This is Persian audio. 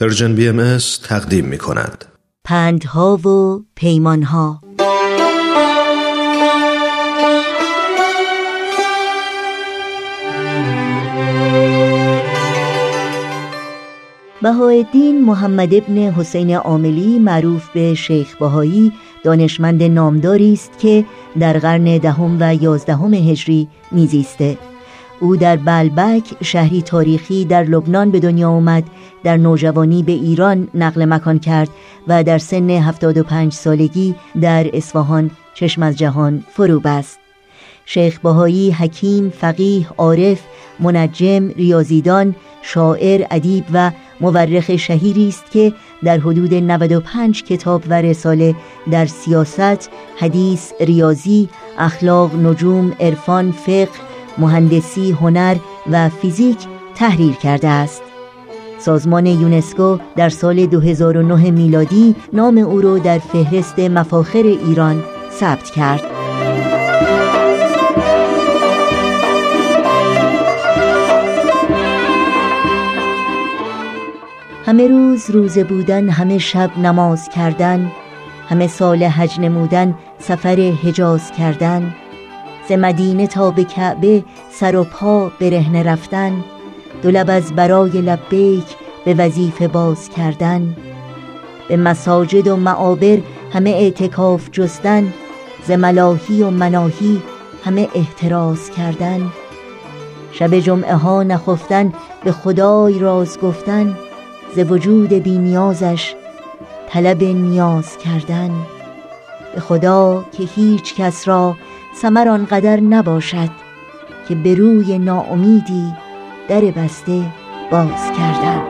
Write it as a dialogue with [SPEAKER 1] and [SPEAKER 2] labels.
[SPEAKER 1] پرژن بی ام تقدیم می کند.
[SPEAKER 2] پندها و پیمانها بهاءالدین محمد ابن حسین عاملی معروف به شیخ بهایی دانشمند نامداری است که در قرن دهم و یازدهم هجری میزیسته او در بلبک شهری تاریخی در لبنان به دنیا آمد در نوجوانی به ایران نقل مکان کرد و در سن 75 سالگی در اصفهان چشم از جهان فرو بست. شیخ بهایی حکیم فقیه عارف منجم ریاضیدان شاعر ادیب و مورخ شهیری است که در حدود 95 کتاب و رساله در سیاست، حدیث، ریاضی، اخلاق، نجوم، عرفان، فقه، مهندسی، هنر و فیزیک تحریر کرده است. سازمان یونسکو در سال 2009 میلادی نام او را در فهرست مفاخر ایران ثبت کرد. همه روز روزه بودن همه شب نماز کردن همه سال حج نمودن سفر حجاز کردن ز مدینه تا به کعبه سر و پا برهنه رفتن دو از برای لبیک به وظیفه باز کردن. به مساجد و معابر همه اعتکاف جستن ز ملاهی و مناهی همه احتراز کردن. شب جمعه ها نخفتن به خدای راز گفتن ز وجود بی نیازش طلب نیاز کردن. به خدا که هیچ کس را سمر آنقدر نباشد که به روی ناامیدی در بسته باز کردن.